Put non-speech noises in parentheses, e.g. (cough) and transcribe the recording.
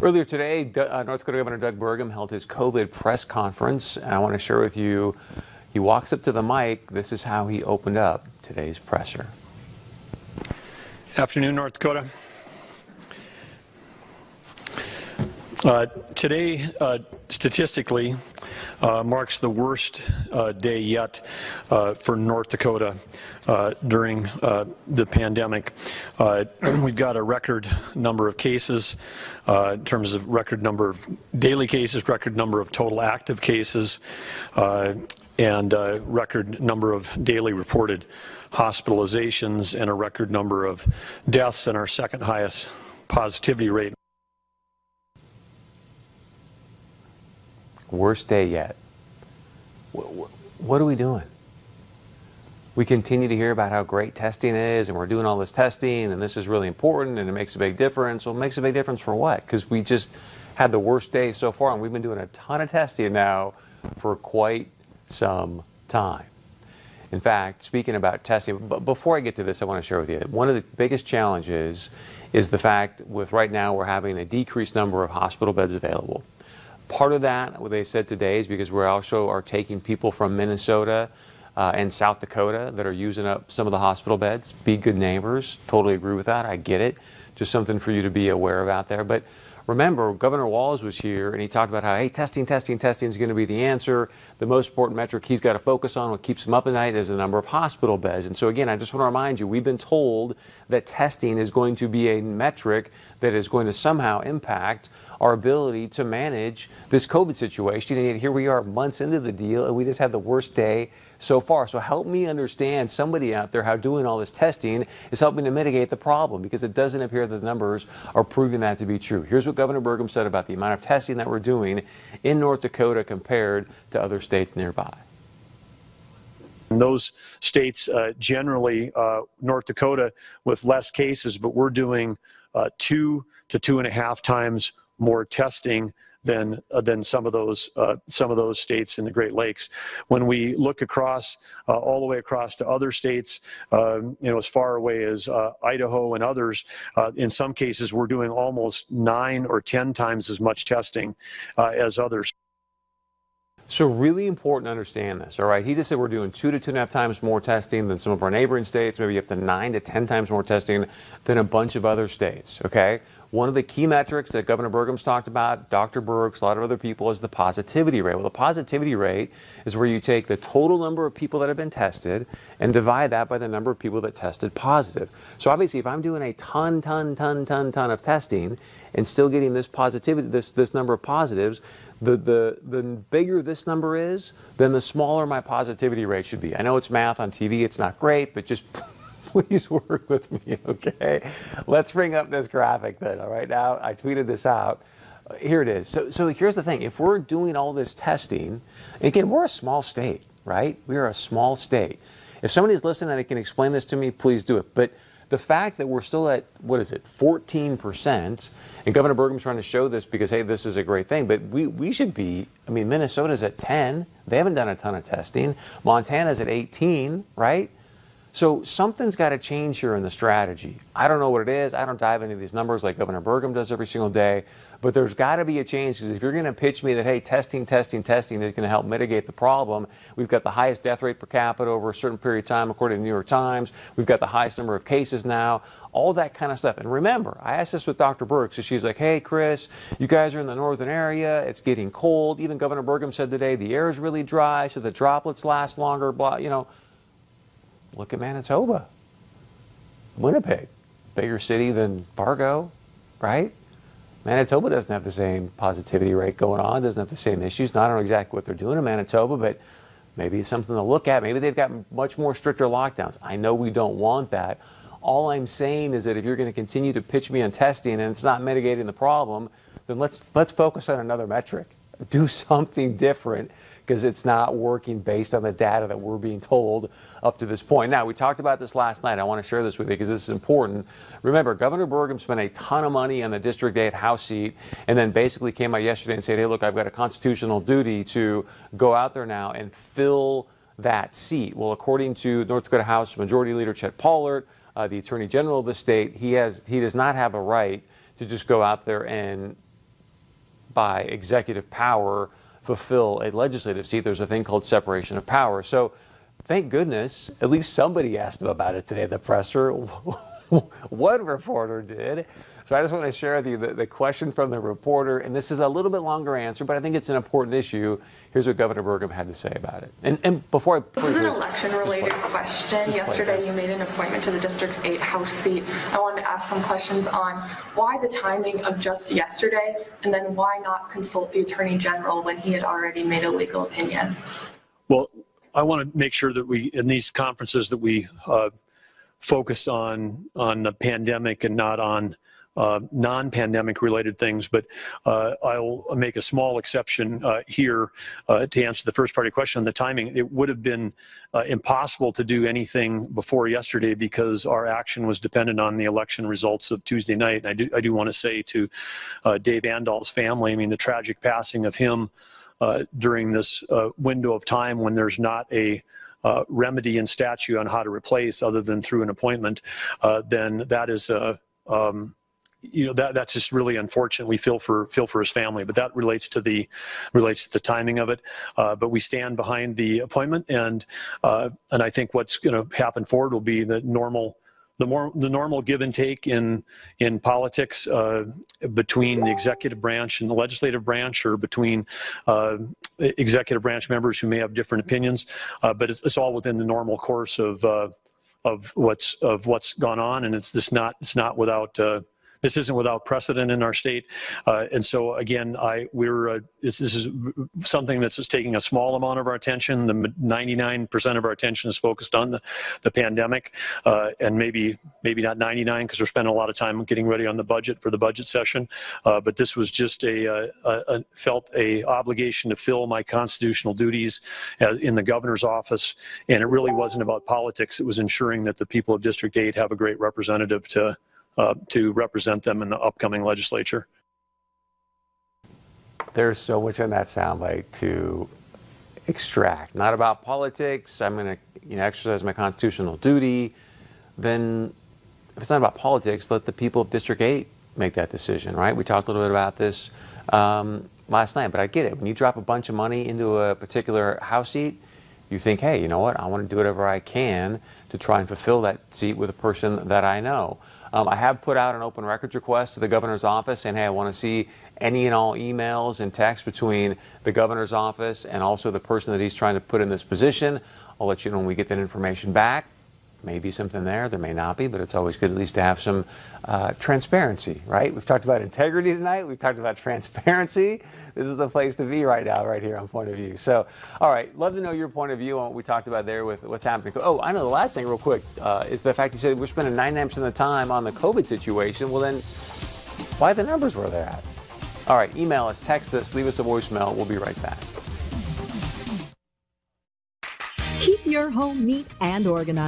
Earlier today, uh, North Dakota Governor Doug Burgum held his COVID press conference, and I want to share with you. He walks up to the mic. This is how he opened up today's presser. Afternoon, North Dakota. Uh, today, uh, statistically, uh, marks the worst uh, day yet uh, for North Dakota uh, during the pandemic. (clears throat) we've got a record number of cases in terms of record number of daily cases, record number of total active cases, and record number of daily reported hospitalizations and a record number of deaths and our second highest positivity rate. Worst day yet. What are we doing? We continue to hear about how great testing is, and we're doing all this testing, and this is really important, and it makes a big difference. Well, it makes a big difference for what? Because we just had the worst day so far, and we've been doing a ton of testing now for quite some time. In fact, speaking about testing, but before I get to this, I want to share with you that one of the biggest challenges is the fact with right now we're having a decreased number of hospital beds available. Part of that, what they said today, is because we also are taking people from Minnesota uh, and South Dakota that are using up some of the hospital beds. Be good neighbors. Totally agree with that. I get it. Just something for you to be aware of out there. But remember, Governor Walz was here and he talked about how, hey, testing, testing, testing is going to be the answer. The most important metric he's got to focus on, what keeps him up at night, is the number of hospital beds. And so, again, I just want to remind you, we've been told that testing is going to be a metric that is going to somehow impact our ability to manage this COVID situation. And yet here we are months into the deal, and we just had the worst day so far. So help me understand somebody out there how doing all this testing is helping to mitigate the problem because it doesn't appear that the numbers are proving that to be true. Here's what Governor Burgum said about the amount of testing that we're doing in North Dakota compared to other states nearby. In those states, uh, generally, uh, North Dakota with less cases, but we're doing uh, two to two and a half times more testing than uh, than some of those uh, some of those states in the Great Lakes. When we look across uh, all the way across to other states, um, you know, as far away as Idaho and others, in some cases we're doing almost nine or ten times as much testing as others. So really important to understand this, all right? He just said we're doing two to two and a half times more testing than some of our neighboring states, maybe up to nine to 10 times more testing than a bunch of other states, okay? One of the key metrics that Governor Burgum's talked about, Dr. Birx, a lot of other people, is the positivity rate. Well, the positivity rate is where you take the total number of people that have been tested and divide that by the number of people that tested positive. So obviously, if I'm doing a ton, ton, ton, ton, ton of testing and still getting this positivity, this this number of positives, the, the, the bigger this number is, then the smaller my positivity rate should be. I know it's math on TV, it's not great, but just (laughs) please work with me, okay? Let's bring up this graphic then, all right? Now, I tweeted this out. Here it is. So, so here's the thing. If we're doing all this testing, again, we're a small state, right? We are a small state. If somebody's listening and they can explain this to me, please do it. But the fact that we're still at, what is it, 14%, and Governor Burgum's trying to show this because, hey, this is a great thing, but we, we should be, I mean, Minnesota's at 10. They haven't done a ton of testing. Montana's at 18, right? So something's got to change here in the strategy. I don't know what it is. I don't dive into these numbers like Governor Burgum does every single day, but there's got to be a change because if you're going to pitch me that, hey, testing, testing, testing is going to help mitigate the problem, we've got the highest death rate per capita over a certain period of time, according to the New York Times. We've got the highest number of cases now, all that kind of stuff. And remember, I asked this with Dr. Birx, so she's like, hey, Chris, you guys are in the northern area. It's getting cold. Even Governor Burgum said today the air is really dry, so the droplets last longer, blah, you know. Look at Manitoba, Winnipeg, bigger city than Fargo, right? Manitoba doesn't have the same positivity rate going on, doesn't have the same issues. Not I don't know exactly what they're doing in Manitoba, but maybe it's something to look at. Maybe they've got much more stricter lockdowns. I know we don't want that. All I'm saying is that if you're going to continue to pitch me on testing and it's not mitigating the problem, then let's let's focus on another metric. (laughs) Do something different because it's not working based on the data that we're being told up to this point. Now, we talked about this last night. I want to share this with you because this is important. Remember, Governor Burgum spent a ton of money on the District 8 House seat and then basically came out yesterday and said, hey, look, I've got a constitutional duty to go out there now and fill that seat. Well, according to North Dakota House Majority Leader Chet Pollert, uh, the Attorney General of the state, he has he does not have a right to just go out there and by executive power fulfill a legislative seat. There's a thing called separation of power. So thank goodness, at least somebody asked him about it today, the presser. (laughs) (laughs) One reporter did. So I just want to share with you the, the, question from the reporter, and this is a little bit longer answer, but I think it's an important issue. Here's what Governor Burgum had to say about it. And, and before I this is an election-related question. Yesterday, you made an appointment to the District 8 House seat. I wanted to ask some questions on why the timing of just yesterday, and then why not consult the Attorney General when he had already made a legal opinion. Well, I want to make sure that we, in these conferences, that we uh, focus on on the pandemic and not on uh, non-pandemic related things, but uh, I'll make a small exception uh, here uh, to answer the first part of your question on the timing. It would have been uh, impossible to do anything before yesterday because our action was dependent on the election results of Tuesday night. And I do, I do want to say to uh, Dave Andahl's family, I mean, the tragic passing of him during this window of time when there's not a uh, remedy in statute on how to replace other than through an appointment, uh, then that is a, um, you know that that's just really unfortunate. We feel for feel for his family, but that relates to the relates to the timing of it. Uh, but we stand behind the appointment, and uh, and I think what's going to happen forward will be the normal the more the normal give and take in in politics uh, between the executive branch and the legislative branch, or between uh, executive branch members who may have different opinions. Uh, but it's, it's, all within the normal course of uh, of what's of what's gone on, and it's just not it's not without uh, this isn't without precedent in our state. Uh, and so again, I we're uh, this, this, is something that's just taking a small amount of our attention. The 99% of our attention is focused on the, the pandemic, uh, and maybe maybe not 99 because we're spending a lot of time getting ready on the budget for the budget session. Uh, but this was just a, uh, a, a, felt a obligation to fill my constitutional duties uh, in the governor's office, and it really wasn't about politics. It was ensuring that the people of District 8 have a great representative to uh, to represent them in the upcoming legislature. There's so much in that soundbite to extract. Not about politics. I'm going to you know, exercise my constitutional duty. Then, if it's not about politics, let the people of District 8 make that decision, right? We talked a little bit about this um, last night, but I get it. When you drop a bunch of money into a particular House seat, you think, hey, you know what? I want to do whatever I can to try and fulfill that seat with a person that I know. Um, I have put out an open records request to the governor's office saying, hey, I want to see any and all emails and texts between the governor's office and also the person that he's trying to put in this position. I'll let you know when we get that information back may be something there, there may not be, but it's always good at least to have some uh, transparency, right? We've talked about integrity tonight, we've talked about (laughs) transparency. This is the place to be right now, right here on Point of View. So, all right, love to know your point of view on what we talked about there with what's happening. Oh, I know the last thing, real quick, uh, is the fact you said we're spending 99% of the time on the COVID situation. Well, then, why the numbers were they at? All right, email us, text us, leave us a voicemail. We'll be right back. Keep your home neat and organized.